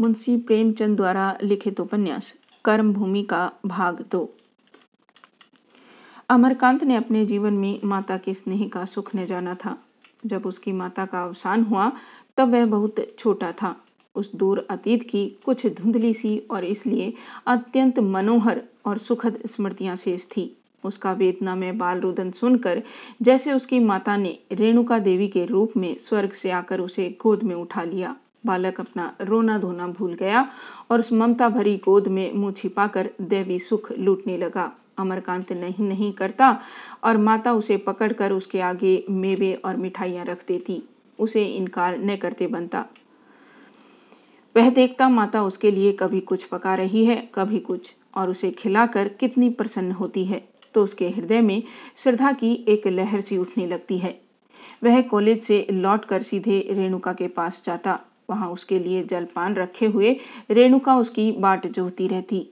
मुंशी प्रेमचंद द्वारा लिखित उपन्यास कर्म भूमि का भाग दो। अमरकांत ने अपने जीवन में माता के स्नेह का सुख न जाना था। जब उसकी माता का अवसान हुआ, तब वह बहुत छोटा था। उस दूर अतीत की कुछ धुंधली सी और इसलिए अत्यंत मनोहर और सुखद स्मृतियाँ शेष थी। उसका वेदना में बाल रुदन सुनकर, जैसे उसकी माता ने रेणुका देवी के रूप में स्वर्ग से आकर उसे गोद में उठा लिया। बालक अपना रोना धोना भूल गया और उस ममता भरी गोद में मुँह छिपाकर देवी सुख लूटने लगा। अमरकांत नहीं नहीं करता और माता उसे पकड़कर उसके आगे मेवे और मिठाइयाँ रख देती। उसे इनकार न करते बनता। वह देखता माता उसके लिए कभी कुछ पका रही है, कभी कुछ, और उसे खिलाकर कितनी प्रसन्न होती है। तो उसके हृदय में श्रद्धा की एक लहर सी उठने लगती है। वह कॉलेज से लौटकर सीधे रेणुका के पास जाता। वहाँ उसके लिए जलपान रखे हुए रेणुका उसकी बाट जोहती रहती।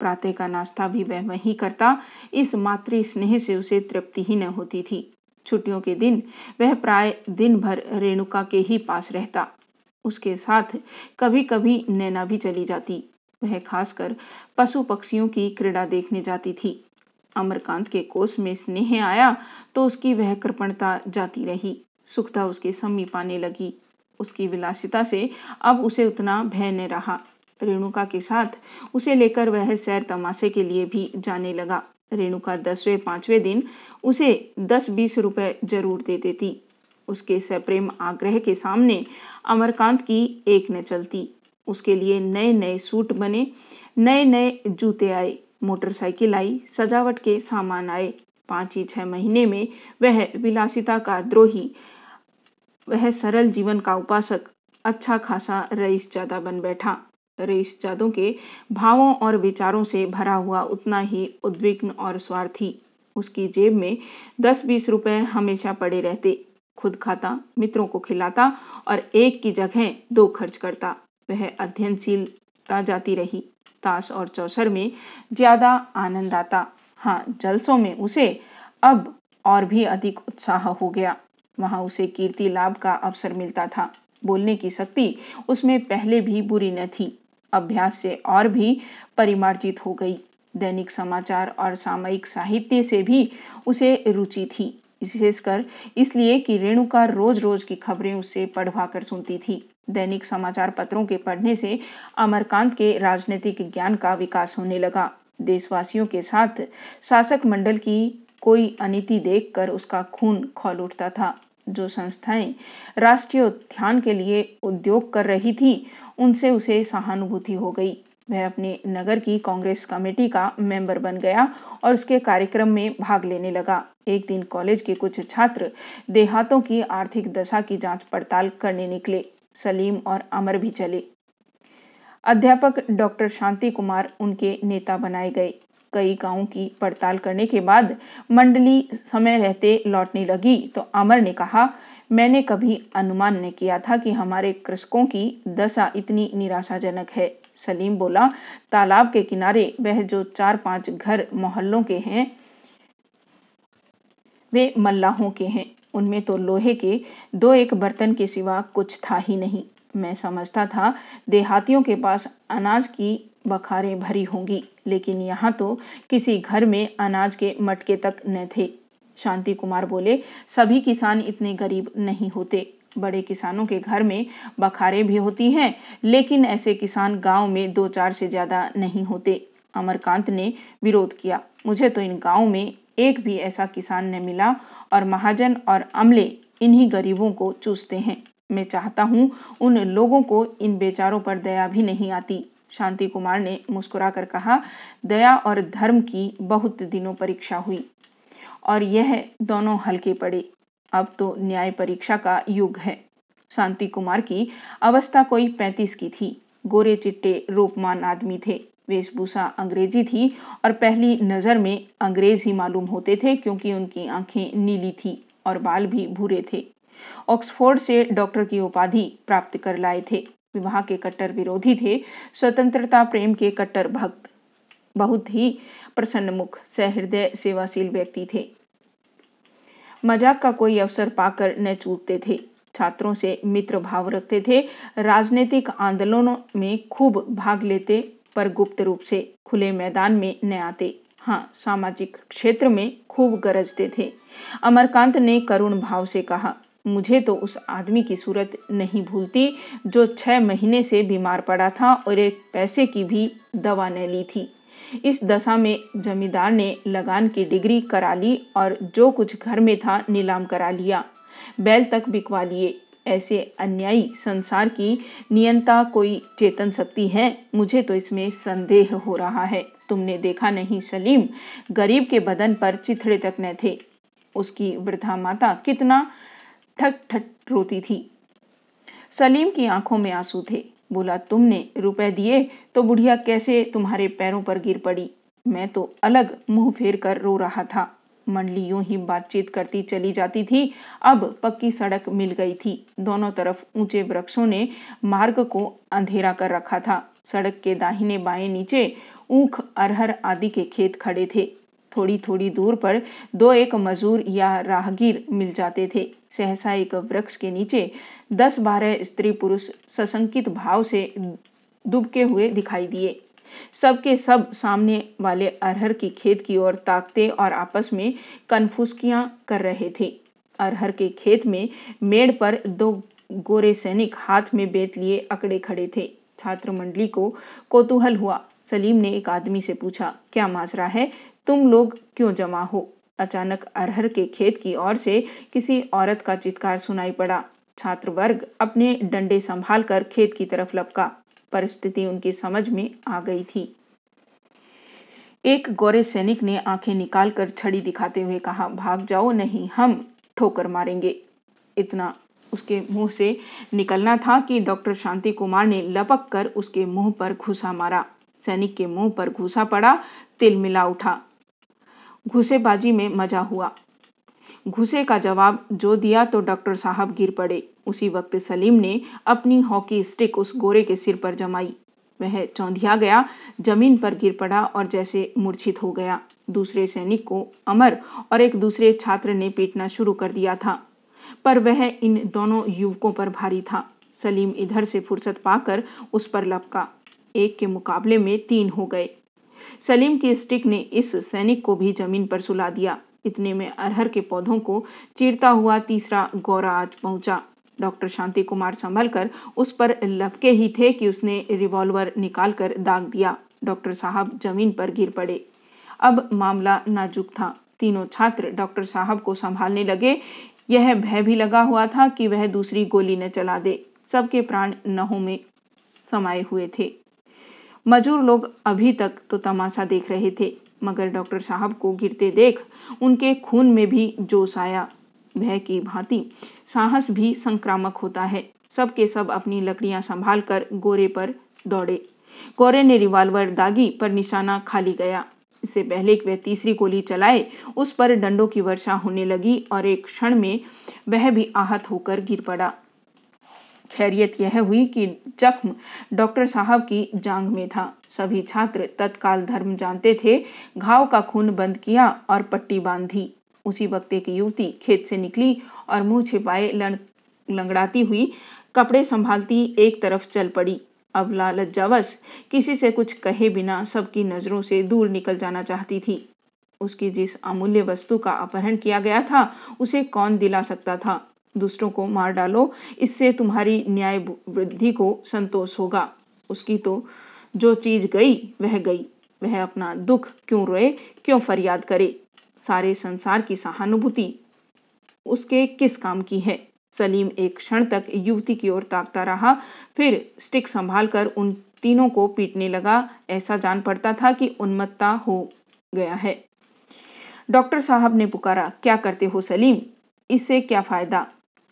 प्रातः का नाश्ता भी वह वहीं करता। इस मातृ स्नेह से उसे तृप्ति ही न होती थी। छुट्टियों के दिन वह प्राय दिन भर रेणुका के ही पास रहता। उसके साथ कभी कभी नैना भी चली जाती। वह खासकर पशु पक्षियों की क्रीड़ा देखने जाती थी। अमरकांत के कोष में स्नेह आया तो उसकी वह कृपणता जाती रही। सुखता उसके समीप आने लगी। उसकी विलासिता से अब उसे उतना भय न रहा। रेणुका के साथ उसे लेकर वह सैर तमाशे के लिए भी जाने लगा। रेणुका दसवें, पाँचवें दिन उसे दस बीस रुपए ज़रूर दे देती। उसके सप्रेम आग्रह के सामने अमरकांत की एक न चलती। उसके लिए नए नए सूट बने नए नए जूते आए, मोटरसाइकिल आई, सजावट के सामान आए। पाँच ही छह महीने में वह विलासिता का द्रोही वह सरल जीवन का उपासक अच्छा खासा रईस ज़्यादा बन बैठा। रईस जादों के भावों और विचारों से भरा हुआ उतना ही उद्विग्न और स्वार्थी। उसकी जेब में दस बीस रुपए हमेशा पड़े रहते। खुद खाता, मित्रों को खिलाता और एक की जगह दो खर्च करता। वह अध्ययनशीलता जाती रही। ताश और चौसर में ज़्यादा आनंद आता। हाँ जलसों में उसे अब और भी अधिक उत्साह हो गया। वहाँ उसे कीर्ति लाभ का अवसर मिलता था। बोलने की शक्ति उसमें पहले भी बुरी न थी। अभ्यास से और भी परिमार्जित हो गई। दैनिक समाचार और सामयिक साहित्य से भी उसे रुचि थी। विशेषकर इसलिए कि रेणुका रोज रोज की खबरें उससे पढ़वा कर सुनती थी। दैनिक समाचार पत्रों के पढ़ने से अमरकांत के राजनीतिक ज्ञान का विकास होने लगा। देशवासियों के साथ शासक मंडल की कोई अनिति देखकर उसका खून खोल उठता था। जो संस्थाएँ राष्ट्रीय उत्थान के लिए उद्योग कर रही थी, उनसे उसे सहानुभूति हो गई। वह अपने नगर की कांग्रेस कमेटी का मेंबर बन गया और उसके कार्यक्रम में भाग लेने लगा। एक दिन कॉलेज के कुछ छात्र देहातों की आर्थिक दशा की जाँच पड़ताल करने निकले। सलीम और अमर भी चले। अध्यापक डॉक्टर शांति कुमार उनके नेता बनाए गए। कई गाँवों की पड़ताल करने के बाद मंडली समय रहते लौटने लगी। तो अमर ने कहा, मैंने कभी अनुमान नहीं किया था कि हमारे कृषकों की दशा इतनी निराशाजनक है। सलीम बोला, तालाब के किनारे वह जो चार पाँच घर मोहल्लों के हैं, वे मल्लाहों के हैं। उनमें तो लोहे के दो एक बर्तन के सिवा कुछ था ही नहीं। मैं समझता था देहातियों के पास अनाज की बखारें भरी होंगी। लेकिन यहाँ तो किसी घर में अनाज के मटके तक न थे। शांति कुमार बोले, सभी किसान इतने गरीब नहीं होते। बड़े किसानों के घर में बखारे भी होती हैं, लेकिन ऐसे किसान गाँव में दो चार से ज़्यादा नहीं होते। अमरकांत ने विरोध किया। मुझे तो इन गाँव में एक भी ऐसा किसान न मिला और महाजन और अमले इन्हीं गरीबों को चूसते हैं। मैं चाहता हूँ उन लोगों को इन बेचारों पर दया भी नहीं आती। शांति कुमार ने मुस्कुराकर कहा, दया और धर्म की बहुत दिनों परीक्षा हुई और यह दोनों हल्के पड़े। अब तो न्याय परीक्षा का युग है। शांति कुमार की अवस्था कोई पैंतीस की थी। गोरे चिट्टे, रूपमान आदमी थे। वेशभूषा अंग्रेज़ी थी और पहली नज़र में अंग्रेज़ ही मालूम होते थे क्योंकि उनकी आँखें नीली थी और बाल भी भूरे थे। ऑक्सफोर्ड से डॉक्टर की उपाधि प्राप्त कर लाए थे। विवाह के कट्टर विरोधी थे। स्वतंत्रता प्रेम के कट्टर भक्त बहुत ही प्रसन्न मुख, सहृदय, सेवाशील व्यक्ति थे। मज़ाक का कोई अवसर पाकर न चूकते थे। छात्रों से मित्र भाव रखते थे। राजनीतिक आंदोलनों में खूब भाग लेते, पर गुप्त रूप से खुले मैदान में न आते। हाँ सामाजिक क्षेत्र में खूब गरजते थे। अमरकांत ने करुण भाव से कहा मुझे तो उस आदमी की सूरत नहीं भूलती, जो छः महीने से बीमार पड़ा था और एक पैसे की भी दवा न ली थी। इस दशा में जमींदार ने लगान की डिग्री करा ली और जो कुछ घर में था नीलाम करा लिया। बैल तक बिकवा लिए। ऐसे अन्यायी संसार की नियंता कोई चेतन शक्ति है? मुझे तो इसमें संदेह हो रहा है। तुमने देखा नहीं सलीम? गरीब के बदन पर चिथड़े तक न थे। उसकी वृद्धा माता कितना ठट ठट रोती थी। सलीम की आँखों में आँसू थे। बोला, तुमने रुपए दिए तो बुढ़िया कैसे तुम्हारे पैरों पर गिर पड़ी? मैं तो अलग मुँह फेर कर रो रहा था। मंडली यूँ ही बातचीत करती चली जाती थी। अब पक्की सड़क मिल गई थी। दोनों तरफ़ ऊँचे वृक्षों ने मार्ग को अंधेरा कर रखा था। सड़क के दाहिने बाएँ नीचे ऊख, अरहर आदि के खेत खड़े थे। थोड़ी थोड़ी दूर पर दो एक मजूर या राहगीर मिल जाते थे। सहसा एक वृक्ष के नीचे दस बारह स्त्री पुरुष सशंकित भाव से दुबके हुए दिखाई दिए। सबके सब सामने वाले अरहर की खेत की ओर ताकते और आपस में कन्फुस्कियाँ कर रहे थे। अरहर के खेत में मेड़ पर दो गोरे सैनिक हाथ में बेत लिए अकड़े खड़े थे। छात्र मंडली को कोतूहल हुआ। सलीम ने एक आदमी से पूछा, क्या माजरा है? तुम लोग क्यों जमा हो? अचानक अरहर के खेत की ओर से किसी औरत का चित्कार सुनाई पड़ा। छात्र वर्ग अपने डंडे संभाल कर खेत की तरफ़ लपका। परिस्थिति उनकी समझ में आ गई थी। एक गोरे सैनिक ने आँखें निकालकर छड़ी दिखाते हुए कहा, भाग जाओ, नहीं, हम ठोकर मारेंगे। इतना उसके मुँह से निकलना था कि डॉक्टर शांति कुमार ने लपक कर उसके मुँह पर घुसा मारा। सैनिक के मुँह पर घुसा पड़ा तिल मिला उठा। घुसेबाजी में मज़ा हुआ। घुसे का जवाब जो दिया तो डॉक्टर साहब गिर पड़े। उसी वक्त सलीम ने अपनी हॉकी स्टिक उस गोरे के सिर पर जमाई। वह चौंधिया गया, ज़मीन पर गिर पड़ा और जैसे मूर्छित हो गया। दूसरे सैनिक को अमर और एक दूसरे छात्र ने पीटना शुरू कर दिया था। पर वह इन दोनों युवकों पर भारी था। सलीम इधर से फुर्सत पाकर उस पर लपका। एक के मुकाबले में तीन हो गए। सलीम की स्टिक ने इस सैनिक को भी ज़मीन पर सुला दिया। इतने में अरहर के पौधों को चीरता हुआ तीसरा गौरा आज पहुँचा। डॉक्टर शांति कुमार संभल कर उस पर लपके ही थे कि उसने रिवॉल्वर निकालकर दाग दिया। डॉक्टर साहब ज़मीन पर गिर पड़े। अब मामला नाजुक था। तीनों छात्र डॉक्टर साहब को संभालने लगे। यह भय भी लगा हुआ था कि वह दूसरी गोली न चला दे। सबके प्राण नहों में समाये हुए थे। मजूर लोग अभी तक तो तमाशा देख रहे थे, मगर डॉक्टर साहब को गिरते देख उनके खून में भी जोश आया। भय की भांति साहस भी संक्रामक होता है। सबके सब अपनी लकड़ियाँ संभाल कर गोरे पर दौड़े। गोरे ने रिवाल्वर दागी पर निशाना खाली गया। इससे पहले वह तीसरी गोली चलाए, उस पर डंडों की वर्षा होने लगी और एक क्षण में वह भी आहत होकर गिर पड़ा। खैरियत यह हुई कि जख्म डॉक्टर साहब की जांग में था। सभी छात्र तत्काल धर्म जानते थे, घाव का खून बंद किया और पट्टी बांधी। उसी वक्त एक युवती खेत से निकली और मुँह छिपाए लंगड़ाती हुई कपड़े संभालती एक तरफ़ चल पड़ी। अब लालच किसी से कुछ कहे बिना सबकी नज़रों से दूर निकल जाना चाहती थी। उसकी जिस अमूल्य वस्तु का अपहरण किया गया था, उसे कौन दिला सकता था? दूसरों को मार डालो, इससे तुम्हारी न्याय वृद्धि को संतोष होगा। उसकी तो जो चीज़ गई, वह गई। वह अपना दुख क्यों रोए, क्यों फरियाद करे? सारे संसार की सहानुभूति उसके किस काम की है? सलीम एक क्षण तक युवती की ओर ताकता रहा, फिर स्टिक संभाल कर उन तीनों को पीटने लगा। ऐसा जान पड़ता था कि उन्मत्ता हो गया है। डॉक्टर साहब ने पुकारा, क्या करते हो सलीम? इससे क्या फ़ायदा?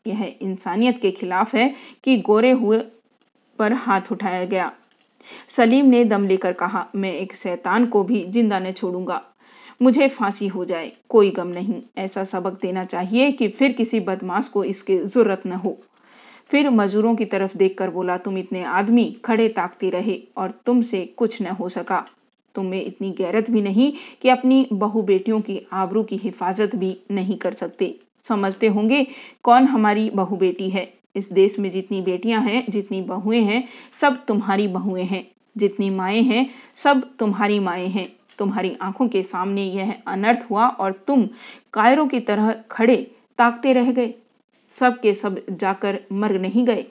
यह इंसानियत के खिलाफ है कि गोरे हुए पर हाथ उठाया गया। सलीम ने दम लेकर कहा, मैं एक शैतान को भी ज़िंदा न छोड़ूँगा। मुझे फांसी हो जाए, कोई गम नहीं। ऐसा सबक देना चाहिए कि फिर किसी बदमाश को इसकी ज़रूरत न हो। फिर मजदूरों की तरफ़ देखकर बोला, तुम इतने आदमी खड़े ताकते रहे और तुमसे कुछ न हो सका। तुम्हें इतनी गैरत भी नहीं कि अपनी बहु बेटियों की आबरू की हिफाजत भी नहीं कर सकते। समझते होंगे कौन हमारी बहू बेटी है। इस देश में जितनी बेटियाँ हैं, जितनी बहुएँ हैं, सब तुम्हारी बहुएँ हैं। जितनी माएँ हैं, सब तुम्हारी माएँ हैं। तुम्हारी आँखों के सामने यह अनर्थ हुआ और तुम कायरों की तरह खड़े ताकते रह गए। सब के सब जाकर मर नहीं गए।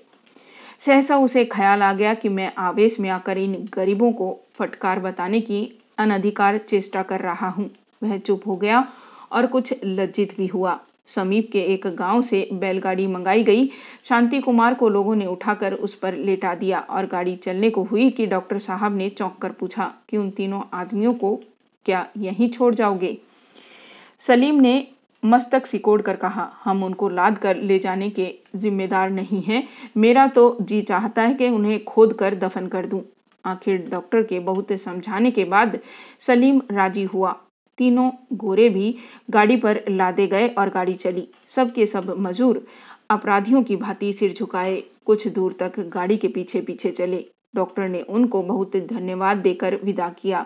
सहसा उसे ख्याल आ गया कि मैं आवेश में आकर इन गरीबों को फटकार बताने की अनधिकार चेष्टा कर रहा हूँ। वह चुप हो गया और कुछ लज्जित भी हुआ। समीप के एक गाँव से बैलगाड़ी मंगाई गई। शांति कुमार को लोगों ने उठाकर उस पर लेटा दिया और गाड़ी चलने को हुई कि डॉक्टर साहब ने चौंक कर पूछा कि उन तीनों आदमियों को क्या यहीं छोड़ जाओगे? सलीम ने मस्तक सिकोड़ कर कहा, हम उनको लाद कर ले जाने के जिम्मेदार नहीं हैं। मेरा तो जी चाहता है कि उन्हें खोद कर दफन कर दूँ। आखिर डॉक्टर के बहुत समझाने के बाद सलीम राज़ी हुआ। तीनों गोरे भी गाड़ी पर लादे गए और गाड़ी चली। सब सब मजूर अपराधियों की भांति सिर झुकाए। कुछ दूर तक गाड़ी के पीछे पीछे चले। डॉक्टर ने उनको बहुत धन्यवाद देकर विदा किया।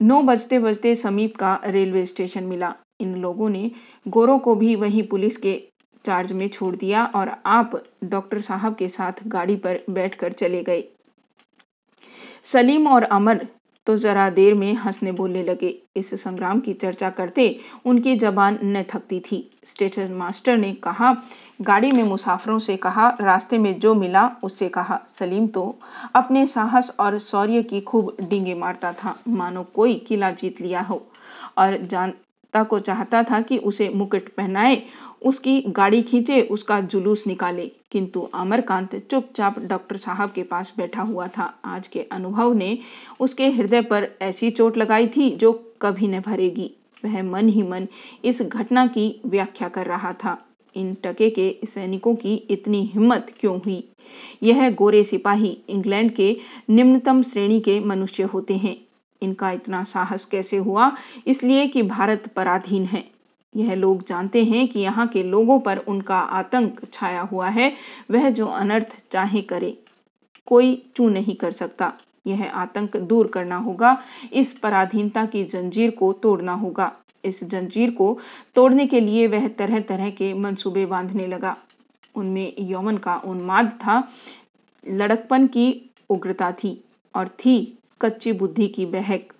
नौ बजते बजते समीप का रेलवे स्टेशन मिला। इन लोगों ने गोरों को भी वहीं पुलिस के चार्ज में छोड़ दिया और आप डॉक्टर साहब के साथ गाड़ी पर बैठकर चले गए। सलीम और अमर तो जरा देर में हंसने बोलने लगे। इस संग्राम की चर्चा करते उनकी जबान न थकती थी। स्टेशन मास्टर ने कहा, गाड़ी में मुसाफरों से कहा, रास्ते में जो मिला उससे कहा। सलीम तो अपने साहस और शौर्य की खूब डींगे मारता था। मानो कोई किला जीत लिया हो। और जानता को चाहता था कि उसे मुकुट पहनाए उसकी गाड़ी खींचे, उसका जुलूस निकाले। किंतु अमरकांत चुपचाप डॉक्टर साहब के पास बैठा हुआ था। आज के अनुभव ने उसके हृदय पर ऐसी चोट लगाई थी जो कभी न भरेगी। वह मन ही मन इस घटना की व्याख्या कर रहा था। इन टके के सैनिकों की इतनी हिम्मत क्यों हुई? यह गोरे सिपाही इंग्लैंड के निम्नतम श्रेणी के मनुष्य होते हैं। इनका इतना साहस कैसे हुआ? इसलिए कि भारत पराधीन है। यह लोग जानते हैं कि यहाँ के लोगों पर उनका आतंक छाया हुआ है, वह जो अनर्थ चाहे करे, कोई चू नहीं कर सकता। यह आतंक दूर करना होगा, इस पराधीनता की जंजीर को तोड़ना होगा। इस जंजीर को तोड़ने के लिए वह तरह तरह के मंसूबे बांधने लगा। उनमें यौवन का उन्माद था, लड़कपन की उग्रता थी और थी कच्ची बुद्धि की बहक।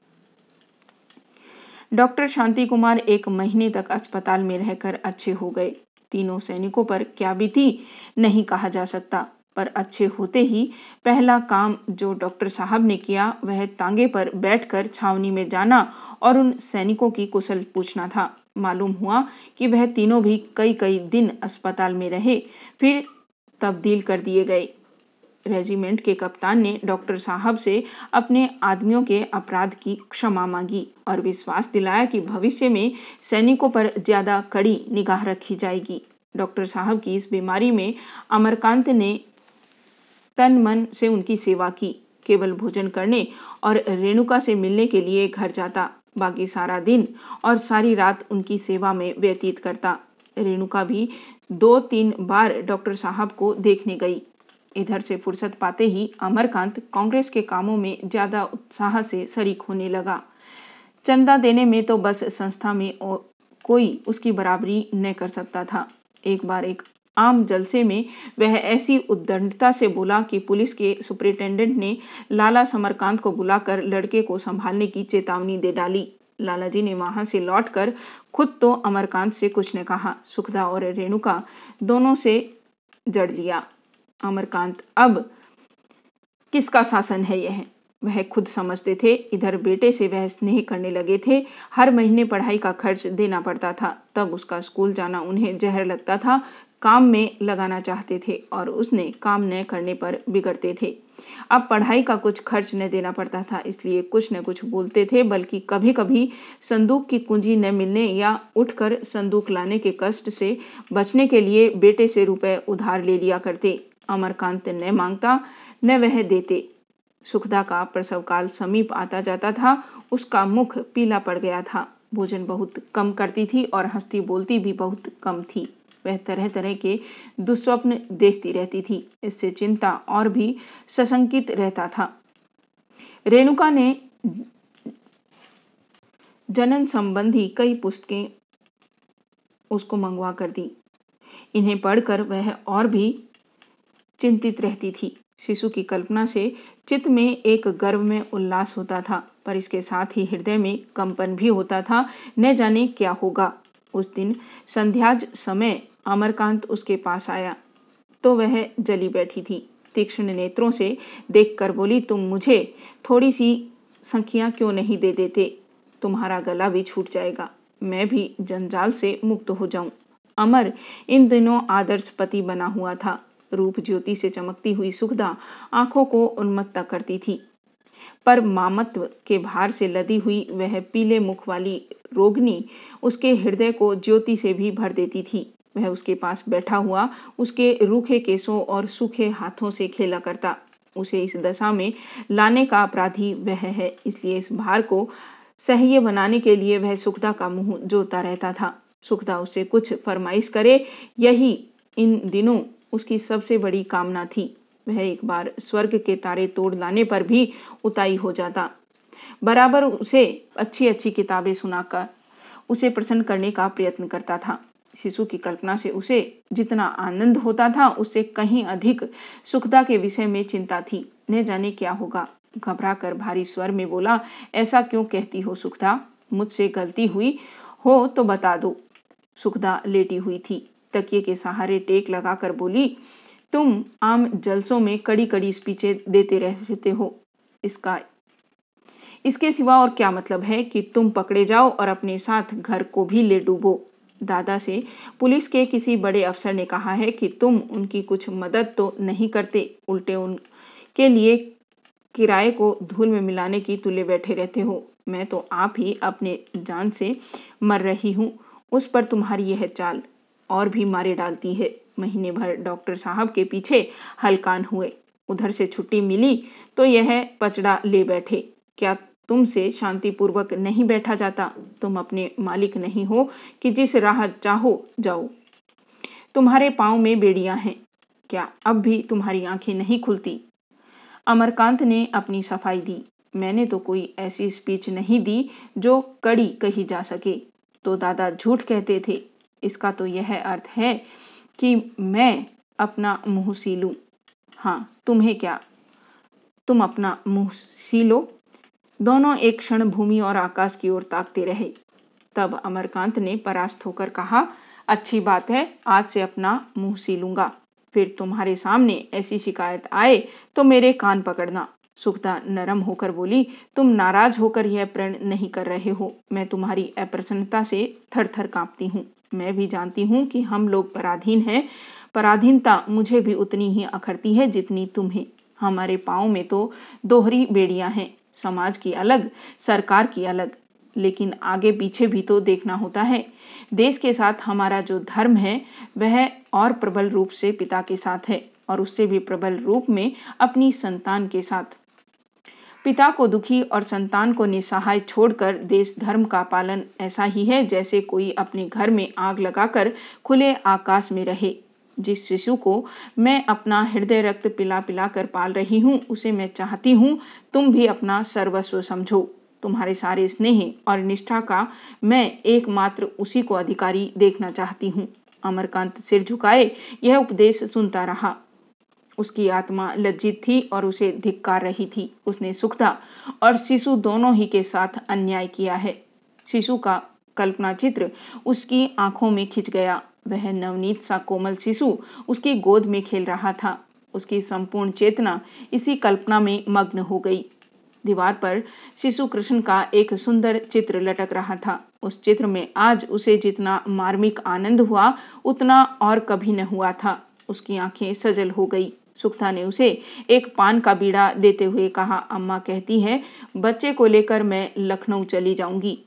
डॉक्टर शांति कुमार एक महीने तक अस्पताल में रहकर अच्छे हो गए। तीनों सैनिकों पर क्या बीती? नहीं कहा जा सकता। पर अच्छे होते ही पहला काम जो डॉक्टर साहब ने किया, वह तांगे पर बैठकर छावनी में जाना और उन सैनिकों की कुशल पूछना था। मालूम हुआ कि वह तीनों भी कई कई दिन अस्पताल में रहे, फिर तब्दील कर दिए गए। रेजिमेंट के कप्तान ने डॉक्टर साहब से अपने आदमियों के अपराध की क्षमा मांगी और विश्वास दिलाया कि भविष्य में सैनिकों पर ज़्यादा कड़ी निगाह रखी जाएगी। डॉक्टर साहब की इस बीमारी में अमरकांत ने तन मन से उनकी सेवा की। केवल भोजन करने और रेणुका से मिलने के लिए घर जाता, बाकी सारा दिन और सारी रात उनकी सेवा में व्यतीत करता। रेणुका भी दो तीन बार डॉक्टर साहब को देखने गई। इधर से फुर्सत पाते ही अमरकांत कांग्रेस के कामों में ज़्यादा उत्साह से शरीक होने लगा। चंदा देने में तो बस संस्था में और कोई उसकी बराबरी न कर सकता था। एक बार एक आम जलसे में वह ऐसी उद्दंडता से बोला कि पुलिस के सुपरिटेंडेंट ने लाला समरकांत को बुलाकर लड़के को संभालने की चेतावनी दे डाली। लाला जी ने वहाँ से लौटकर खुद तो अमरकांत से कुछ ने कहा। सुखदा और रेणुका दोनों से जड़ लिया। अमरकांत, अब किसका शासन है यह? वह खुद समझते थे, इधर बेटे से वह स्नेह करने लगे थे, हर महीने पढ़ाई का खर्च देना पड़ता था, तब उसका स्कूल जाना उन्हें जहर लगता था, काम में लगाना चाहते थे और उसने काम न करने पर बिगड़ते थे। अब पढ़ाई का कुछ खर्च न देना पड़ता था, इसलिए कुछ न कुछ बोलते थे, बल्कि कभी कभी संदूक की कुंजी न मिलने या उठकर संदूक लाने के कष्ट से बचने के लिए बेटे से रुपए उधार ले लिया करते। अमरकांत न माँगता, न वह देते। सुखदा का प्रसव काल समीप आता जाता था, उसका मुख पीला पड़ गया था। भोजन बहुत कम करती थी और हंसती बोलती भी बहुत कम थी। वह तरह तरह के दुस्वप्न देखती रहती थी। इससे चिंता और भी सशंकित रहता था। रेणुका ने जनन संबंधी कई पुस्तकें उसको मंगवा कर दी। इन्हें पढ़कर वह और भी चिंतित रहती थी। शिशु की कल्पना से चित्त में एक गर्व में उल्लास होता था, पर इसके साथ ही हृदय में कंपन भी होता था। न जाने क्या होगा। उस दिन संध्याज समय अमरकांत उसके पास आया। तो वह जली बैठी थी। तीक्ष्ण नेत्रों से देखकर बोली, तुम मुझे थोड़ी सी संख्या क्यों नहीं दे देते? तुम्हारा गला भी छूट जाएगा। मैं भी जंजाल से मुक्त हो जाऊँ। अमर इन दिनों आदर्श पति बना हुआ था। रूप ज्योति से चमकती हुई सुखदा आँखों को उन्मत्ता करती थी। पर मामत्व के भार से लदी हुई वह पीले मुख वाली रोगनी उसके हृदय को ज्योति से भी भर देती थी। वह उसके पास बैठा हुआ उसके रूखे केसों और सूखे हाथों से खेला करता। उसे इस दशा में लाने का अपराधी वह है, इसलिए इस भार को सहय बनाने के लिए वह सुखदा का मुँह जोता रहता था। सुखदा उससे कुछ फरमाइश करे, यही इन दिनों उसकी सबसे बड़ी कामना थी। वह एक बार स्वर्ग के तारे तोड़ लाने पर भी उताई हो जाता। बराबर उसे अच्छी अच्छी किताबें सुनाकर उसे प्रसन्न करने का प्रयत्न करता था। शिशु की कल्पना से उसे जितना आनंद होता था, उससे कहीं अधिक सुखदा के विषय में चिंता थी। न जाने क्या होगा। घबरा कर भारी स्वर में बोला, ऐसा क्यों कहती हो सुखदा? मुझसे गलती हुई हो तो बता दो। सुखदा लेटी हुई थी। तकिए के सहारे टेक लगाकर बोली, तुम आम जलसों में कड़ी कड़ी स्पीचें देते रहते हो। इसका, इसके सिवा और क्या मतलब है कि तुम पकड़े जाओ और अपने साथ घर को भी ले डूबो? दादा से पुलिस के किसी बड़े अफसर ने कहा है कि तुम उनकी कुछ मदद तो नहीं करते, उल्टे उनके लिए किराए को धूल में मिलाने की तुले बैठे रहते हो। मैं तो आप ही अपने जान से मर रही हूँ, उस पर तुम्हारी यह चाल। और भी मारे डालती है। महीने भर डॉक्टर साहब के पीछे हलकान हुए। उधर से छुट्टी मिली तो यह पचड़ा ले बैठे। क्या तुमसे शांतिपूर्वक नहीं बैठा जाता? तुम अपने मालिक नहीं हो कि जिस राह चाहो जाओ। तुम्हारे पाँव में बेड़ियाँ हैं। क्या अब भी तुम्हारी आँखें नहीं खुलती? अमरकांत ने अपनी सफ़ाई दी। मैंने तो कोई ऐसी स्पीच नहीं दी जो कड़ी कही जा सके। तो दादा झूठ कहते थे। इसका तो यह अर्थ है कि मैं अपना मुँह सीलूं हाँ तुम्हें क्या? तुम अपना मुँह सीलो दोनों एक क्षण भूमि और आकाश की ओर ताकते रहे। तब अमरकांत ने परास्त होकर कहा, अच्छी बात है, आज से अपना मुँह सीलूँगा फिर तुम्हारे सामने ऐसी शिकायत आए तो मेरे कान पकड़ना। सुखदा नरम होकर बोली, तुम नाराज़ होकर यह प्रण नहीं कर रहे हो। मैं तुम्हारी अप्रसन्नता से थर थर कांपती हूँ। मैं भी जानती हूँ कि हम लोग पराधीन हैं। पराधीनता मुझे भी उतनी ही अखरती है जितनी तुम्हें। हमारे पाँव में तो दोहरी बेड़ियाँ हैं। समाज की अलग, सरकार की अलग। लेकिन आगे पीछे भी तो देखना होता है। देश के साथ हमारा जो धर्म है, वह और प्रबल रूप से पिता के साथ है। और उससे भी प्रबल रूप में अपनी संतान के साथ। पिता को दुखी और संतान को निसहाय छोड़कर देश धर्म का पालन ऐसा ही है जैसे कोई अपने घर में आग लगाकर खुले आकाश में रहे। जिस शिशु को मैं अपना हृदय रक्त पिला पिला कर पाल रही हूँ, उसे मैं चाहती हूँ, तुम भी अपना सर्वस्व समझो। तुम्हारे सारे स्नेह और निष्ठा का मैं एकमात्र उसी को अधिकारी देखना चाहती हूँ। अमरकांत सिर झुकाए, यह उपदेश सुनता रहा। उसकी आत्मा लज्जित थी और उसे धिक्कार रही थी। उसने सुखदा और शिशु दोनों ही के साथ अन्याय किया है। शिशु का कल्पना चित्र उसकी आँखों में खिंच गया। वह नवनीत सा कोमल शिशु उसकी गोद में खेल रहा था। उसकी संपूर्ण चेतना इसी कल्पना में मग्न हो गई। दीवार पर शिशु कृष्ण का एक सुंदर चित्र लटक रहा था। उस चित्र में आज उसे जितना मार्मिक आनंद हुआ, उतना और कभी न हुआ था। उसकी आँखें सजल हो गई। सुखता ने उसे एक पान का बीड़ा देते हुए कहा, अम्मा कहती है, बच्चे को लेकर मैं लखनऊ चली जाऊँगी।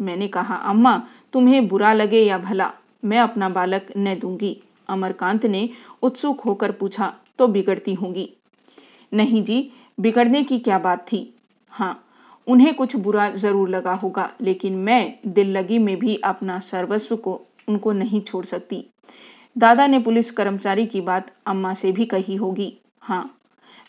मैंने कहा, अम्मा, तुम्हें बुरा लगे या भला? मैं अपना बालक न दूँगी अमरकांत ने उत्सुक होकर पूछा तो बिगड़ती होंगी नहीं जी, बिगड़ने की क्या बात थी हाँ उन्हें कुछ बुरा ज़रूर लगा होगा, लेकिन मैं दिल लगी में भी अपना सर्वस्व को, उनको नहीं छोड़ सकती। दादा ने पुलिस कर्मचारी की बात अम्मा से भी कही होगी। हाँ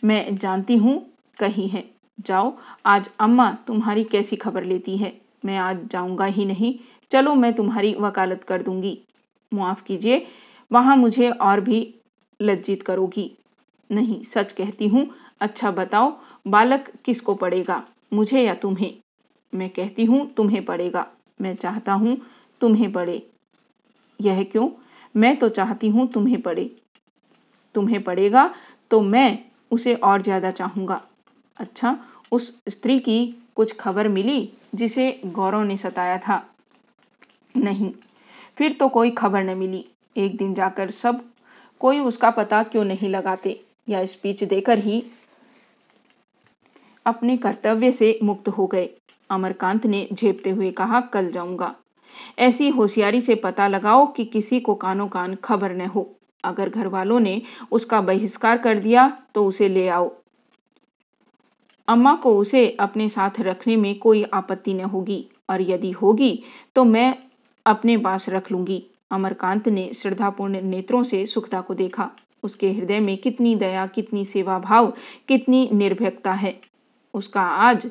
मैं जानती हूँ, कही है। जाओ, आज अम्मा तुम्हारी कैसी खबर लेती है? मैं आज जाऊँगा ही नहीं। चलो, मैं तुम्हारी वकालत कर दूँगी। मुआफ़ कीजिए, वहाँ मुझे और भी लज्जित करोगी। नहीं, सच कहती हूँ अच्छा बताओ, बालक किसको पड़ेगा? मुझे या तुम्हें? मैं कहती हूँ, तुम्हें पड़ेगा। मैं चाहता हूँ, तुम्हें पड़े। यह क्यों? मैं तो चाहती हूँ तुम्हें पड़े। तुम्हें पड़ेगा तो मैं उसे और ज़्यादा चाहूँगा। अच्छा उस स्त्री की कुछ खबर मिली जिसे गौरव ने सताया था? नहीं, फिर तो कोई खबर न मिली। एक दिन जाकर सब, कोई उसका पता क्यों नहीं लगाते या स्पीच देकर ही अपने कर्तव्य से मुक्त हो गए। अमरकांत ने झेपते हुए कहा, कल जाऊँगा। ऐसी होशियारी से पता लगाओ कि किसी को कानो कान खबर न हो। अगर घर वालों ने उसका बहिष्कार कर दिया तो उसे ले आओ। अम्मा को उसे अपने साथ रखने में कोई आपत्ति न होगी, और यदि होगी तो मैं अपने पास रख लूँगी। अमरकांत ने श्रद्धापूर्ण नेत्रों से सुखता को देखा। उसके हृदय में कितनी दया, कितनी सेवा भाव, कितनी निर्भयता है। उसका आज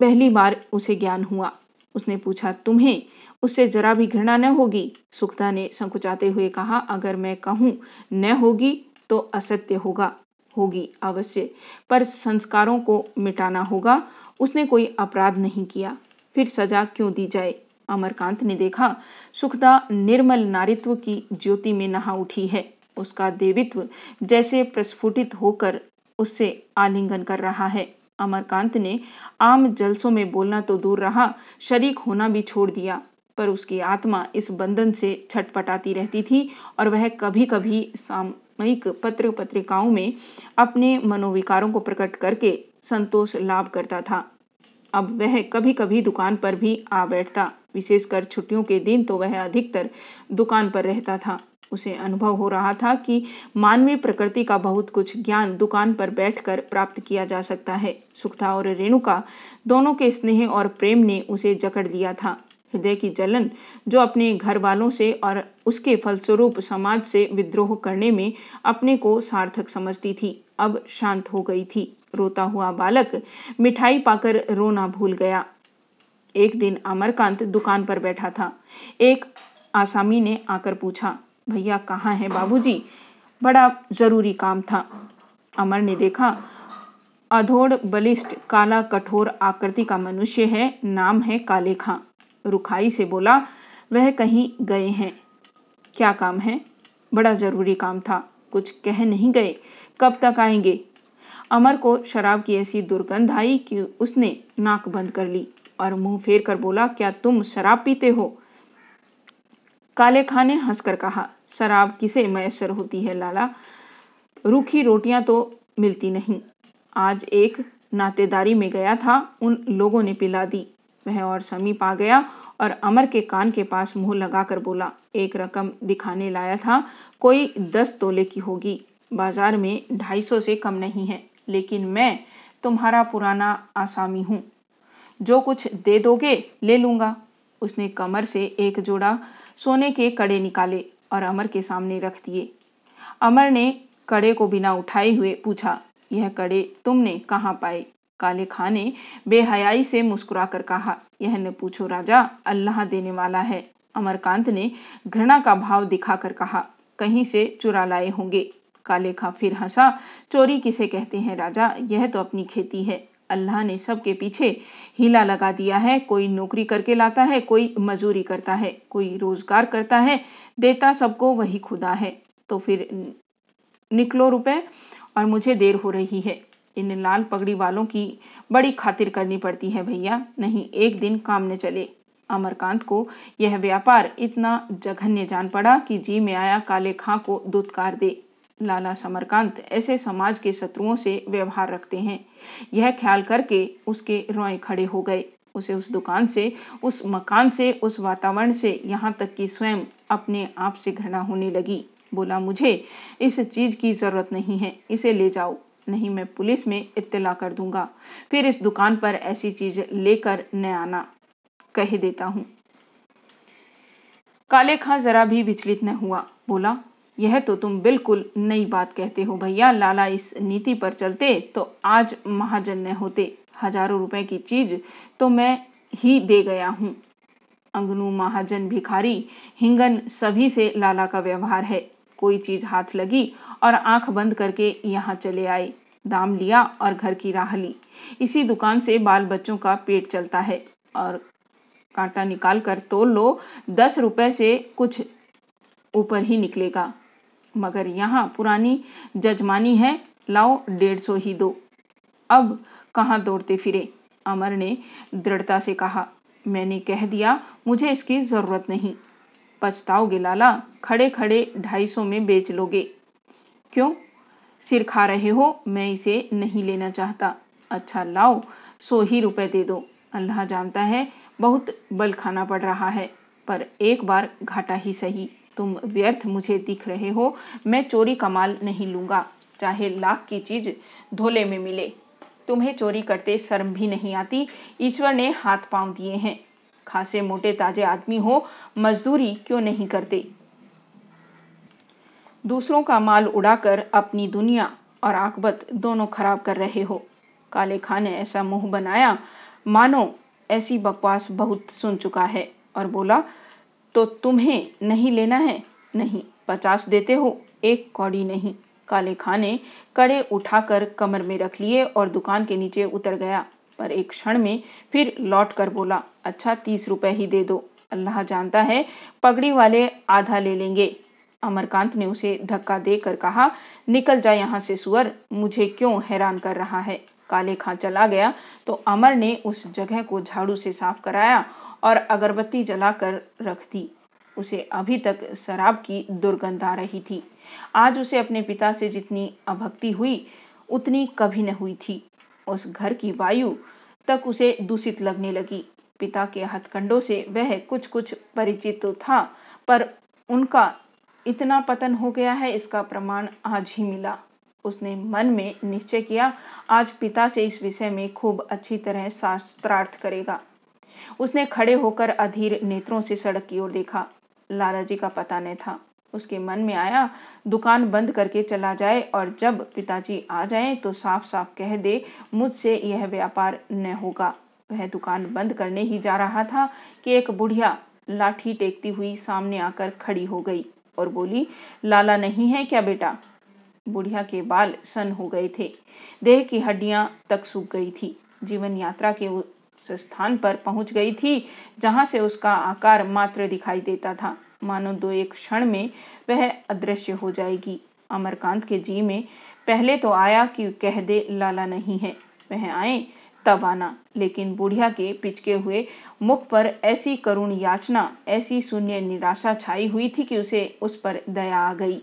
पहली बार उसे ज्ञान हुआ। उसने पूछा, तुम्हें उससे जरा भी घृणा न होगी? सुखता ने संकुचाते हुए कहा, अगर मैं कहूँ, न होगी तो असत्य होगा, होगी अवश्य, पर संस्कारों को मिटाना होगा। उसने कोई अपराध नहीं किया। फिर सजा क्यों दी जाए? अमरकांत ने देखा, सुखदा निर्मल नारित्व की ज्योति में नहा उठी है। उसका देवित्व जैसे प्रस्फुटित होकर उससे आलिंगन कर रहा है। अमरकांत ने आम जलसों में बोलना तो दूर रहा, शरीक होना भी छोड़ दिया, पर उसकी आत्मा इस बंधन से छटपटाती रहती थी और वह कभी कभी सामयिक पत्र पत्रिकाओं में अपने मनोविकारों को प्रकट करके संतोष लाभ करता था। अब वह कभी कभी दुकान पर भी आ बैठता, विशेषकर छुट्टियों के दिन तो वह अधिकतर दुकान पर रहता था। उसे अनुभव हो रहा था कि मानवीय प्रकृति का बहुत कुछ ज्ञान दुकान पर बैठकर प्राप्त किया जा सकता है। सुखता और रेणुका दोनों के स्नेह और प्रेम ने उसे जकड़ लिया था। हृदय की जलन जो अपने घर वालों से और उसके फलस्वरूप समाज से विद्रोह करने में अपने को सार्थक समझती थी, अब शांत हो गई थी। रोता हुआ बालक मिठाई पाकर रोना भूल गया। एक दिन अमरकांत दुकान पर बैठा था। एक आसामी ने आकर पूछा भैया कहाँ हैं बाबूजी? बड़ा ज़रूरी काम था। अमर ने देखा, अधोड़ बलिष्ठ काला कठोर आकृति का मनुष्य है, नाम है काले खां रुखाई से बोला, वह कहीं गए हैं। क्या काम है? बड़ा ज़रूरी काम था। कुछ कह नहीं गए। कब तक आएँगे? अमर को शराब की ऐसी दुर्गंध आई कि उसने नाक बंद कर ली और मुँह फेर कर बोला, क्या तुम शराब पीते हो? काले खां ने हंसकर कहा शराब किसे मैसर होती है, लाला? रूखी रोटियाँ तो मिलती नहीं। आज एक नातेदारी में गया था, उन लोगों ने पिला दी। वह और समीप आ गया और अमर के कान के पास मुँह लगाकर बोला, एक रकम दिखाने लाया था, कोई दस तोले की होगी। बाज़ार में ढाई सौ से कम नहीं है, लेकिन मैं तुम्हारा पुराना आसामी हूँ। जो कुछ दे दोगे, ले लूँगा। उसने कमर से एक जोड़ा सोने के कड़े निकाले। और अमर के सामने रख दिए। अमर ने कड़े को बिना उठाए हुए पूछा, यह कड़े तुमने कहाँ पाए? काले खां ने बेहयाई से मुस्कुराकर कहा, यह न पूछो राजा, अल्लाह देने वाला है। अमरकांत ने घृणा का भाव दिखाकर कहा, कहीं से चुरा लाए होंगे? काले खां फिर हंसा, चोरी किसे कहते हैं राजा? यह तो अपनी खेती है। अल्लाह ने सबके पीछे हीला लगा दिया है। कोई नौकरी करके लाता है, कोई मजूरी करता है, कोई रोज़गार करता है। देता सबको, वही खुदा है। तो फिर निकलो रुपए और मुझे देर हो रही है। इन लाल पगड़ी वालों की बड़ी खातिर करनी पड़ती है भैया, नहीं, एक दिन काम न चले। अमरकांत को यह व्यापार इतना जघन्य जान पड़ा कि जी में आया काले खां को दुत्कार दे। लाला समरकांत ऐसे समाज के शत्रुओं से व्यवहार रखते हैं। यह ख्याल करके उसके रोए खड़े हो गए। उसे उस दुकान से, उस मकान से, उस वातावरण से यहाँ तक कि स्वयं अपने आप से घृणा होने लगी। बोला, मुझे इस चीज़ की ज़रूरत नहीं है, इसे ले जाओ, नहीं मैं पुलिस में इत्तला कर दूँगा। फिर इस दुकान पर ऐसी चीज़ लेकर न आना, कह देता हूँ। काले खां जरा भी विचलित न हुआ। बोला, यह तो तुम बिल्कुल नई बात कहते हो भैया। लाला, इस नीति पर चलते तो आज महाजन न होते। हज़ारों रुपए की चीज़ तो मैं ही दे गया हूँ। अंगनू महाजन भिखारी, हिंगन सभी से लाला का व्यवहार है। कोई चीज़ हाथ लगी और आँख बंद करके यहाँ चले आए। दाम लिया और घर की राह ली। इसी दुकान से बाल बच्चों का पेट चलता है और कांटा निकाल कर तोल लो, दस रुपए से कुछ ऊपर ही निकलेगा। मगर यहाँ पुरानी जजमानी है, लाओ डेढ़ सौ ही दो। अब कहाँ दौड़ते फिरे? अमर ने दृढ़ता से कहा मैंने कह दिया, मुझे इसकी ज़रूरत नहीं। पछताओगे लाला खड़े खड़े ढाई सौ में बेच लोगे। क्यों? सिर खा रहे हो, मैं इसे नहीं लेना चाहता। अच्छा लाओ, सौ ही रुपए दे दो। अल्लाह जानता है, बहुत बल खाना पड़ रहा है, पर एक बार घाटा ही सही। तुम व्यर्थ मुझे दिख रहे हो, मैं चोरी का माल नहीं लूँगा। चाहे लाख की चीज़ धोले में मिले। तुम्हें चोरी करते शर्म भी नहीं आती। ईश्वर ने हाथ पाँव दिए हैं। खासे मोटे ताजे आदमी हो, मजदूरी क्यों नहीं करते? दूसरों का माल उड़ाकर अपनी दुनिया और आकबत दोनों खराब कर रहे हो। काले खान ने ऐसा मुँह बनाया, मानो ऐसी बकवास बहुत सुन चुका है और बोला तो तुम्हें नहीं लेना है? नहीं, पचास देते हो, एक कौड़ी नहीं। काले खान ने कड़े उठाकर कमर में रख लिए और दुकान के नीचे उतर गया। पर एक क्षण में फिर लौट कर बोला अच्छा तीस रुपए ही दे दो। अल्लाह जानता है, पगड़ी वाले आधा ले लेंगे। अमरकांत ने उसे धक्का देकर कहा, निकल जा यहाँ से सुअर, मुझे क्यों हैरान कर रहा है? काले खां चला गया तो अमर ने उस जगह को झाड़ू से साफ़ कराया और अगरबत्ती जलाकर रख दी। उसे अभी तक शराब की दुर्गंध आ रही थी। आज उसे अपने पिता से जितनी अभक्ति हुई, उतनी कभी न हुई थी। उस घर की वायु तक उसे दूषित लगने लगी। पिता के हथकंडों से वह कुछ कुछ परिचित तो था, पर उनका इतना पतन हो गया है, इसका प्रमाण आज ही मिला। उसने मन में निश्चय किया, आज पिता से इस विषय में खूब अच्छी तरह शास्त्रार्थ करेगा। उसने खड़े होकर अधीर नेत्रों से सड़क की ओर देखा। लाला जी का पता नहीं था। उसके मन में आया, दुकान बंद करके चला जाए और जब पिताजी आ जाएँ तो साफ़ साफ़ कह दे, मुझसे यह व्यापार न होगा। वह दुकान बंद करने ही जा रहा था कि एक बुढ़िया लाठी टेकती हुई सामने आकर खड़ी हो गई और बोली, लाला नहीं है क्या बेटा? बुढ़िया के बाल सन हो गए थे। देह की हड्डियाँ तक सूख गई थी। जीवन यात्रा के स्थान पर पहुँच गई थी, जहाँ से उसका आकार मात्र दिखाई देता था। मानो दो एक क्षण में वह अदृश्य हो जाएगी। अमरकांत के जी में पहले तो आया कि कह दे, लाला नहीं है। वह आए, तब आना। लेकिन बुढ़िया के पिचके हुए मुख पर ऐसी करुण याचना, ऐसी शून्य निराशा छाई हुई थी कि उसे उस पर दया आ गई।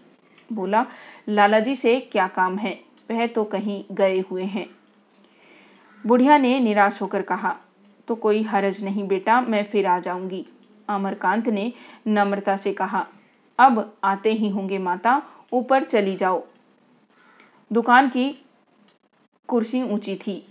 बोला, लाला जी से क्या काम है? वह तो कहीं गए हुए हैं। बुढ़िया ने निराश होकर कहा तो कोई हरज नहीं बेटा, मैं फिर आ जाऊँगी। अमरकांत ने नम्रता से कहा, अब आते ही होंगे माता, ऊपर चली जाओ। दुकान की कुर्सी ऊँची थी,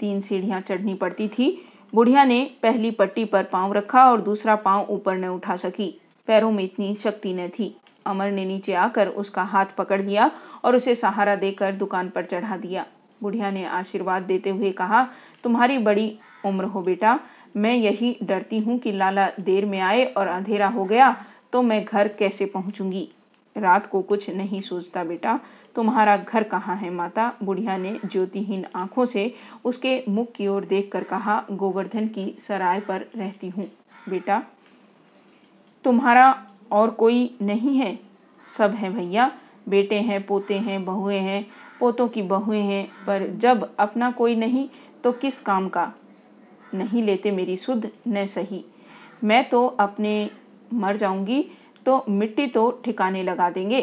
तीन सीढ़ियाँ चढ़नी पड़ती थी। बुढ़िया ने पहली पट्टी पर पाँव रखा और दूसरा पाँव ऊपर न उठा सकी। पैरों में इतनी शक्ति न थी। अमर ने नीचे आकर उसका हाथ पकड़ लिया और उसे सहारा देकर दुकान पर चढ़ा दिया। बुढ़िया ने आशीर्वाद देते हुए कहा, तुम्हारी बड़ी उम्र हो बेटा। मैं यही डरती हूँ कि लाला देर में आए और अंधेरा हो गया तो मैं घर कैसे पहुँचूँगी? रात को कुछ नहीं सोचता बेटा। तुम्हारा घर कहाँ है माता? बुढ़िया ने ज्योतिहीन आँखों से उसके मुख की ओर देखकर कहा, गोवर्धन की सराय पर रहती हूँ। बेटा, तुम्हारा और कोई नहीं है? सब है भैया। बेटे हैं, पोते हैं, बहुएँ हैं। पोतों की बहुएँ हैं, पर जब अपना कोई नहीं तो किस काम का? नहीं लेते मेरी सुध, न सही। मैं तो अपने मर जाऊँगी तो मिट्टी तो ठिकाने लगा देंगे।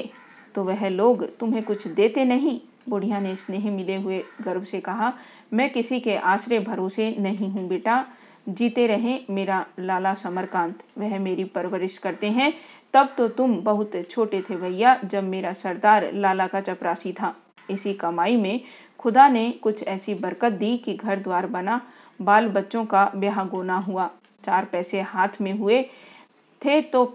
तो वह लोग तुम्हें कुछ देते नहीं? बुढ़िया ने स्नेह मिले हुए गर्व से कहा, मैं किसी के आश्रय भरोसे नहीं हूँ बेटा। जीते रहे मेरा लाला समरकांत। वह मेरी परवरिश करते हैं। तब तो तुम बहुत छोटे थे भैया, जब मेरा सरदार लाला का चपरासी था। इसी कमाई में खुदा ने कुछ ऐसी बरकत दी कि घर द्वार बना। बाल बच्चों का ब्याह गोना हुआ। चार पैसे हाथ में हुए थे तो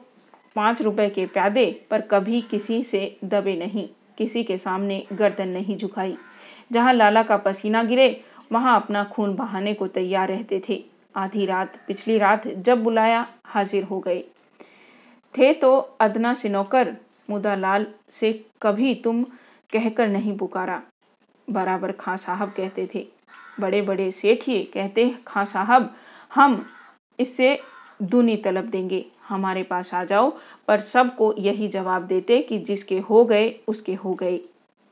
पाँच रुपए के प्यादे, पर कभी किसी से दबे नहीं। किसी के सामने गर्दन नहीं झुकाई। जहाँ लाला का पसीना गिरे, वहाँ अपना खून बहाने को तैयार रहते थे। आधी रात, पिछली रात जब बुलाया, हाजिर हो गए। थे तो अदना से नौकर मुदा लाल से कभी तुम कहकर नहीं पुकारा। बराबर खां साहब कहते थे। बड़े बड़े सेठिए कहते खां साहब, हम इससे दूनी तलब देंगे, हमारे पास आ जाओ। पर सबको यही जवाब देते कि जिसके हो गए, उसके हो गए।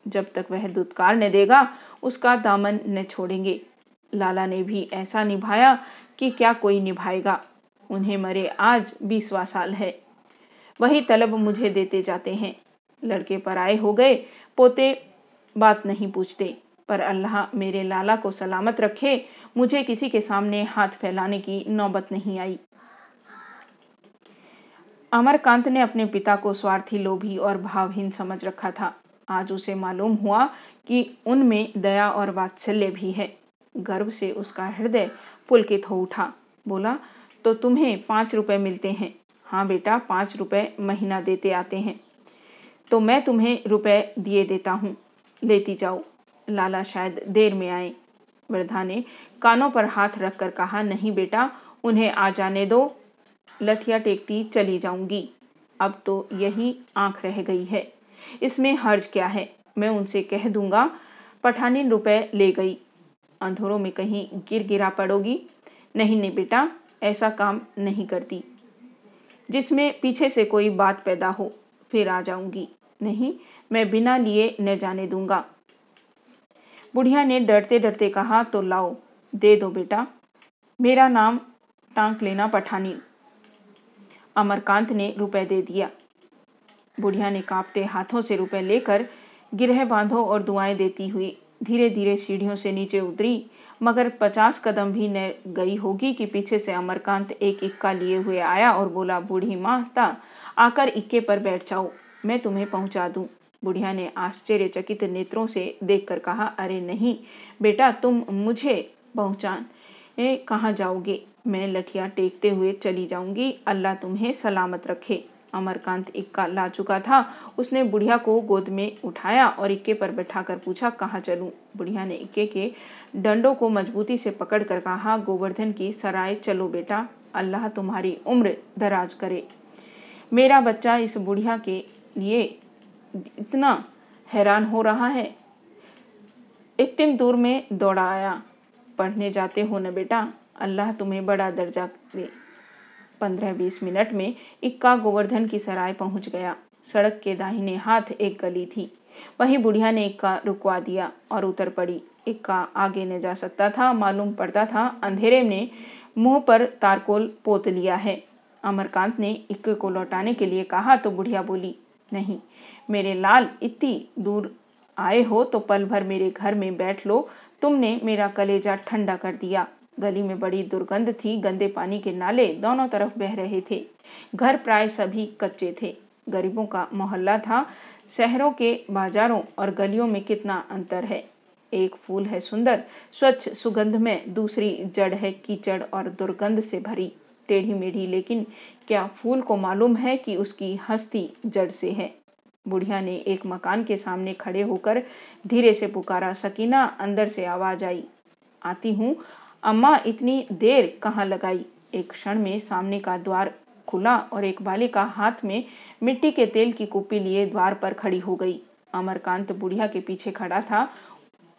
जब तक वह दुत्कार न देगा, उसका दामन न छोड़ेंगे। लाला ने भी ऐसा निभाया कि क्या कोई निभाएगा। उन्हें मरे आज बीसवा साल है। वही तलब मुझे देते जाते हैं। लड़के पर आए हो गए, पोते बात नहीं पूछते। पर अल्लाह मेरे लाला को सलामत रखे, मुझे किसी के सामने हाथ फैलाने की नौबत नहीं आई। अमरकांत ने अपने पिता को स्वार्थी लोभी और भावहीन समझ रखा था। आज उसे मालूम हुआ कि उनमें दया और वात्सल्य भी है। गर्व से उसका हृदय पुलकित हो उठा। बोला तो तुम्हें पाँच रुपए मिलते हैं? हाँ बेटा, पाँच रुपए महीना देते आते हैं। तो मैं तुम्हें रुपए दिए देता हूँ। लेती जाओ। लाला शायद देर में आए। वृद्धा ने कानों पर हाथ रखकर कहा, नहीं बेटा, उन्हें आ जाने दो। लठिया टेकती चली जाऊँगी। अब तो यही आँख रह गई है। इसमें हर्ज क्या है? मैं उनसे कह दूँगा, पठानी रुपए ले गई। अंधेरों में कहीं गिर गिरा पड़ोगी। नहीं नहीं बेटा, ऐसा काम नहीं करती। जिसमें पीछे से कोई बात पैदा हो, फिर आ जाऊँगी। नहीं, मैं बिना लिए न जाने दूँगा। बुढ़िया ने डरते डरते कहा तो लाओ, दे दो बेटा। मेरा नाम टांक लेना पठानी। अमरकांत ने रुपए दे दिया। बुढ़िया ने कांपते हाथों से रुपए लेकर गिरह बांधो और दुआएँ देती हुई धीरे धीरे सीढ़ियों से नीचे उतरी। मगर पचास कदम भी न गई होगी कि पीछे से अमरकांत एक इक्का लिए हुए आया और बोला, बूढ़ी माता आकर इक्के पर बैठ जाओ। मैं तुम्हें पहुँचा दूँ। बुढ़िया ने आश्चर्यचकित नेत्रों से देखकर कहा, अरे नहीं, बेटा तुम मुझे पहुंचान। कहाँ जाओगे? मैं लठिया टेकते हुए चली जाऊँगी। अल्लाह तुम्हें सलामत रखे। अमरकांत इक्का ला चुका था। उसने बुढ़िया को गोद में उठाया और इक्के पर बैठाकर पूछा, कहाँ चलूँ? बुढ़िया ने इक्के के डंडों को मजबूती से पकड़कर कहा, गोवर्धन की सराय चलो बेटा। अल्लाह तुम्हारी उम्र दराज करे। मेरा बच्चा इस बुढ़िया के लिए इतना हैरान हो रहा है। इतनी दूर में दौड़ा आया। पढ़ने जाते हो न बेटा? अल्लाह तुम्हें बड़ा दर्जा दे। पंद्रह बीस मिनट में इक्का गोवर्धन की सराय पहुँच गया। सड़क के दाहिने हाथ एक गली थी। वहीं बुढ़िया ने इक्का रुकवा दिया और उतर पड़ी। इक्का आगे न जा सकता था, मालूम पड़ता था अंधेरे ने मुँह पर तारकोल पोत लिया है। अमरकांत ने इक्के को लौटाने के लिए कहा तो बुढ़िया बोली नहीं। मेरे लाल इतनी दूर आए हो तो पल भर मेरे घर में बैठ लो। तुमने मेरा कलेजा ठंडा कर दिया। गली में बड़ी दुर्गंध थी। गंदे पानी के नाले दोनों तरफ़ बह रहे थे। घर प्राय सभी कच्चे थे। गरीबों का मोहल्ला था। शहरों के बाजारों और गलियों में कितना अंतर है। एक फूल है सुंदर, स्वच्छ सुगंध में दूसरी जड़ है कीचड़ और दुर्गंध से भरी। टेढ़ी मेढ़ी लेकिन क्या फूल को मालूम है कि उसकी हस्ती जड़ से है? बुढ़िया ने एक मकान के सामने खड़े होकर धीरे से पुकारा, सकीना अंदर से आवाज़ आई। आती हूँ। अम्मा, इतनी देर कहाँ लगाई? एक क्षण में सामने का द्वार खुला और एक बालिका हाथ में मिट्टी के तेल की कुप्पी लिए द्वार पर खड़ी हो गई। अमरकांत बुढ़िया के पीछे खड़ा था।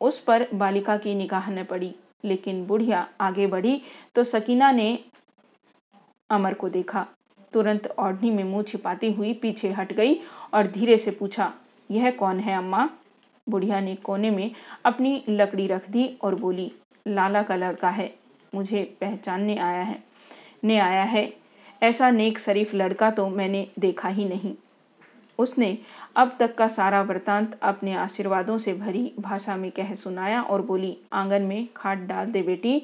उस पर बालिका की निगाह न पड़ी, लेकिन बुढ़िया आगे बढ़ी तो सकीना ने अमर को देखा। तुरंत ओढ़नी में मुँह छिपाती हुई पीछे हट गई और धीरे से पूछा, यह कौन है अम्मा? बुढ़िया ने कोने में अपनी लकड़ी रख दी और बोली, लाला का लड़का है, मुझे पहचानने आया है, ने आया है। ऐसा नेक शरीफ लड़का तो मैंने देखा ही नहीं। उसने अब तक का सारा वृतांत अपने आशीर्वादों से भरी भाषा में कह सुनाया और बोली, आँगन में खाट डाल दे बेटी,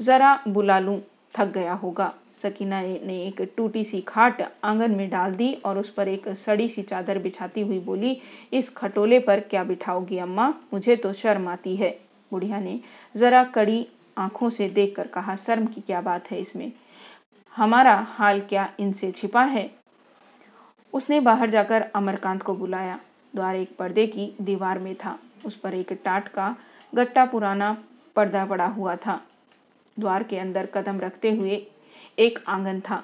जरा बुला लूँ, थक गया होगा। सकीना ने एक टूटी सी खाट आँगन में डाल दी और उस पर एक सड़ी सी चादर बिछाती हुई बोली, इस खटोले पर क्या बिठाओगी अम्मा? मुझे तो शर्म आती है। बुढ़िया ने जरा कड़ी आँखों से देखकर कहा, शर्म की क्या बात है इसमें? हमारा हाल क्या इनसे छिपा है? उसने बाहर जाकर अमरकांत को बुलाया। द्वार एक पर्दे की दीवार में था। उस पर एक टाट का गट्टा पुराना पर्दा पड़ा हुआ था। द्वार के अंदर कदम रखते हुए एक आँगन था,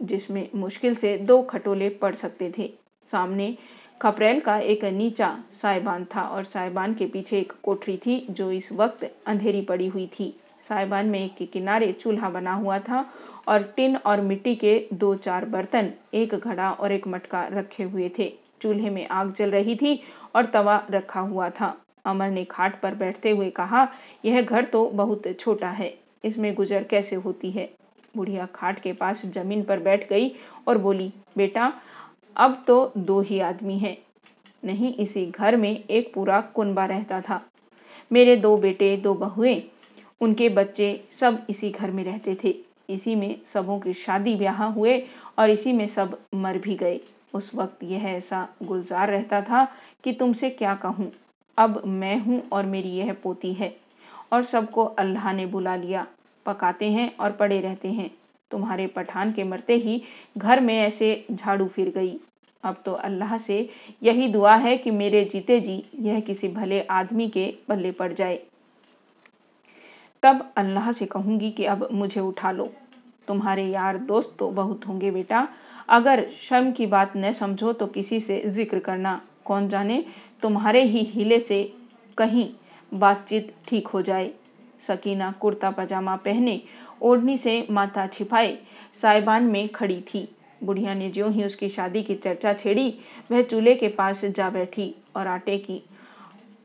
जिसमें मुश्किल से दो खटोले पड़ सकते थे। सामने खपरेल का एक नीचा साइबान था और साइबान के पीछे एक कोठरी थी, जो इस वक्त अंधेरी पड़ी हुई थी। साइबान में एक के किनारे चूल्हा बना हुआ था और टिन और मिट्टी के दो चार बर्तन, एक घड़ा और एक मटका रखे हुए थे। चूल्हे में आग जल रही थी और तवा रखा हुआ था। अमर ने खाट पर बैठते हुए कहा, यह घर तो बहुत छोटा है, इसमें गुजर कैसे होती है? बुढ़िया खाट के पास ज़मीन पर बैठ गई और बोली, बेटा, अब तो दो ही आदमी हैं। नहीं, इसी घर में एक पूरा कुनबा रहता था। मेरे दो बेटे, दो बहुएँ, उनके बच्चे सब इसी घर में रहते थे। इसी में सबों की शादी ब्याह हुए और इसी में सब मर भी गए। उस वक्त यह ऐसा गुलजार रहता था कि तुमसे क्या कहूँ? अब मैं हूँ और मेरी यह पोती है और सबको अल्लाह ने बुला लिया। पकाते हैं और पड़े रहते हैं। तुम्हारे पठान के मरते ही घर में ऐसे झाड़ू फिर गई। अब तो अल्लाह से यही दुआ है कि मेरे जीते जी यह किसी भले आदमी के पल्ले पड़ जाए। तब अल्लाह से कहूँगी कि अब मुझे उठा लो। तुम्हारे यार दोस्त तो बहुत होंगे बेटा। अगर शर्म की बात न समझो तो किसी से ज़िक्र करना। कौन जाने तुम्हारे ही हीले से कहीं बातचीत ठीक हो जाए। सकीना कुर्ता पजामा पहने ओढ़नी से माथा छिपाए साइबान में खड़ी थी। बुढ़िया ने ज्यों ही उसकी शादी की चर्चा छेड़ी, वह चूल्हे के पास जा बैठी और आटे की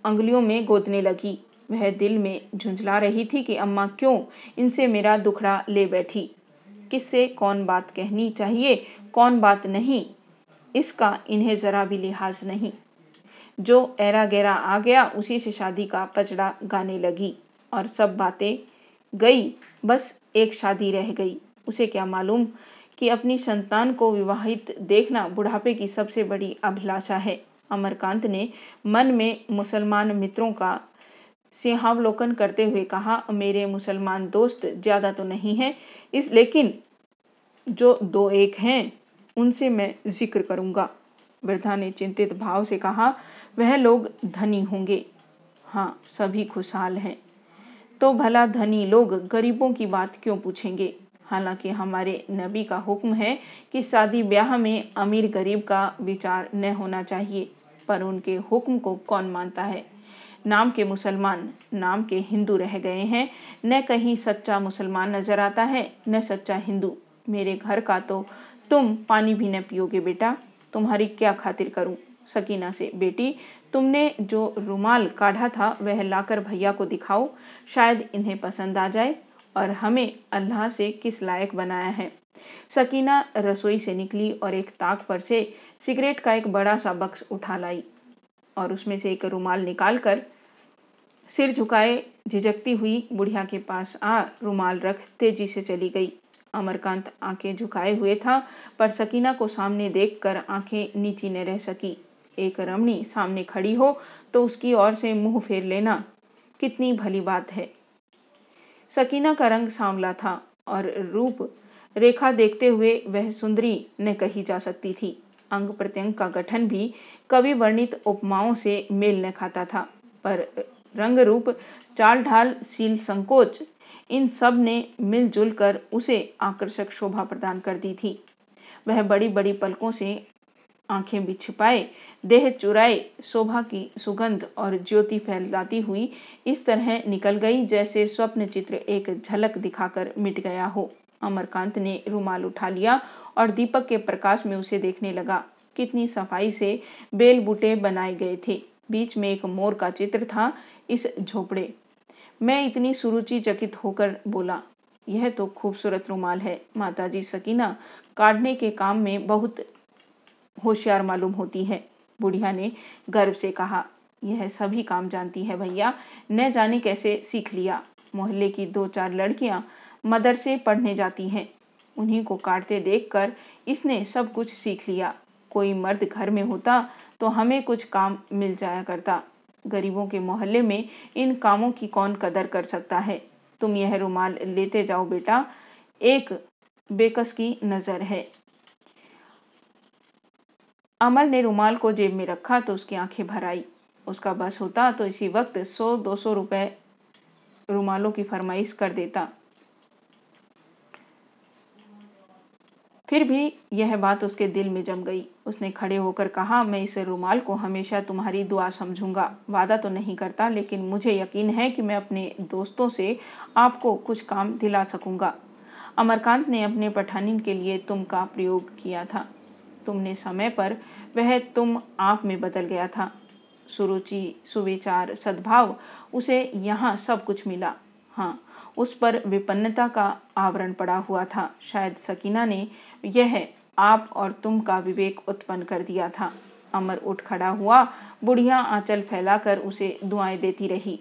अंगुलियों में गोदने लगी। वह दिल में झुंझला रही थी कि अम्मा क्यों इनसे मेरा दुखड़ा ले बैठी। किससे कौन बात कहनी चाहिए, कौन बात नहीं, इसका इन्हें ज़रा भी लिहाज नहीं। जो एरा गहरा आ गया, उसी से शादी का पचड़ा गाने लगी। और सब बातें गई। बस एक शादी रह गई। उसे क्या मालूम कि अपनी संतान को विवाहित देखना बुढ़ापे की सबसे बड़ी अभिलाषा है। अमरकांत ने मन में मुसलमान मित्रों का सिंहावलोकन करते हुए कहा, मेरे मुसलमान दोस्त ज़्यादा तो नहीं है, इस लेकिन जो दो एक हैं, उनसे मैं ज़िक्र करूँगा। वृद्धा ने चिंतित भाव से कहा, वह लोग धनी होंगे। हाँ सभी खुशहाल हैं। तो भला धनी लोग गरीबों की बात क्यों पूछेंगे? हालाँकि हमारे नबी का हुक्म है कि शादी ब्याह में अमीर गरीब का विचार न होना चाहिए, पर उनके हुक्म को कौन मानता है? नाम के मुसलमान, नाम के हिंदू रह गए हैं, न कहीं सच्चा मुसलमान नज़र आता है, न सच्चा हिंदू। मेरे घर का तो तुम पानी भी न पियोगे बेटा, तुम्हारी क्या खातिर करूँ? सकीना से, बेटी तुमने जो रुमाल काढ़ा था, वह लाकर भैया को दिखाओ, शायद इन्हें पसंद आ जाए, और हमें अल्लाह से किस लायक बनाया है। सकीना रसोई से निकली और एक ताक पर से सिगरेट का एक बड़ा सा बक्स उठा लाई और उसमें से एक रुमाल निकालकर सिर झुकाए, झिझकती हुई बुढ़िया के पास आ, रुमाल रख, तेज़ी से चली गई। अमरकांत आँखें झुकाए हुए था, पर सकीना को सामने देखकर आँखें नीची न रह सकी। एक रमणी सामने खड़ी हो तो उसकी ओर से मुँह फेर लेना। कितनी भली बात है। सकीना का रंग सांवला था और रूप रेखा देखते हुए वह सुंदरी न कही जा सकती थी। अंग प्रत्यंग का गठन भी कवि वर्णित उपमाओं से मेल न खाता था, पर रंग रूप, चाल ढाल, सील संकोच, इन सबने मिलजुल कर उसे आकर्षक शोभा प्रदान कर दी थी। वह बड़ी बड़ी पलकों से आँखें भी छिपाए देह चुराए, शोभा की सुगंध और ज्योति फैलाती हुई इस तरह निकल गई जैसे स्वप्न चित्र एक झलक दिखाकर मिट गया हो। अमरकांत ने रुमाल उठा लिया और दीपक के प्रकाश में उसे देखने लगा। कितनी सफ़ाई से बेल बूटे बनाए गए थे। बीच में एक मोर का चित्र था इस झोपड़े। मैं इतनी सुरुचि चकित होकर बोला, यह तो खूबसूरत रुमाल है, माताजी सकीना। काटने के काम में बहुत होशियार मालूम होती है। बुढ़िया ने गर्व से कहा, यह सभी काम जानती है भैया। न जाने कैसे सीख लिया। मोहल्ले की दो चार लड़कियाँ मदरसे पढ़ने जाती हैं। उन्हीं को काटते देखकर इसने सब कुछ सीख लिया। कोई मर्द घर में होता तो हमें कुछ काम मिल जाया करता। गरीबों के मोहल्ले में इन कामों की कौन कदर कर सकता है? तुम यह रुमाल लेते जाओ बेटा। एक बेकस की नज़र है। अमर ने रुमाल को जेब में रखा तो उसकी आँखें भर आई। उसका बस होता तो इसी वक्त सौ, दो सौ रुपये रुमालों की फरमाइश कर देता। फिर भी यह बात उसके दिल में जम गई। उसने खड़े होकर कहा, मैं इस रुमाल को हमेशा तुम्हारी दुआ समझूँगा। वादा तो नहीं करता, लेकिन मुझे यकीन है कि मैं अपने दोस्तों से आपको कुछ काम दिला सकूँगा। अमरकांत ने अपने पठानिन के लिए तुम का प्रयोग किया था। तुमने समय पर वह तुम आप में बदल गया था। सुरुचि, सुविचार, सद्भाव, उसे यहाँ सब कुछ मिला। हाँ उस पर विपन्नता का आवरण पड़ा हुआ था। शायद सकीना ने यह आप और तुम का विवेक उत्पन्न कर दिया था। अमर उठ खड़ा हुआ, बुढ़िया आंचल फैलाकर उसे दुआएँ देती रही।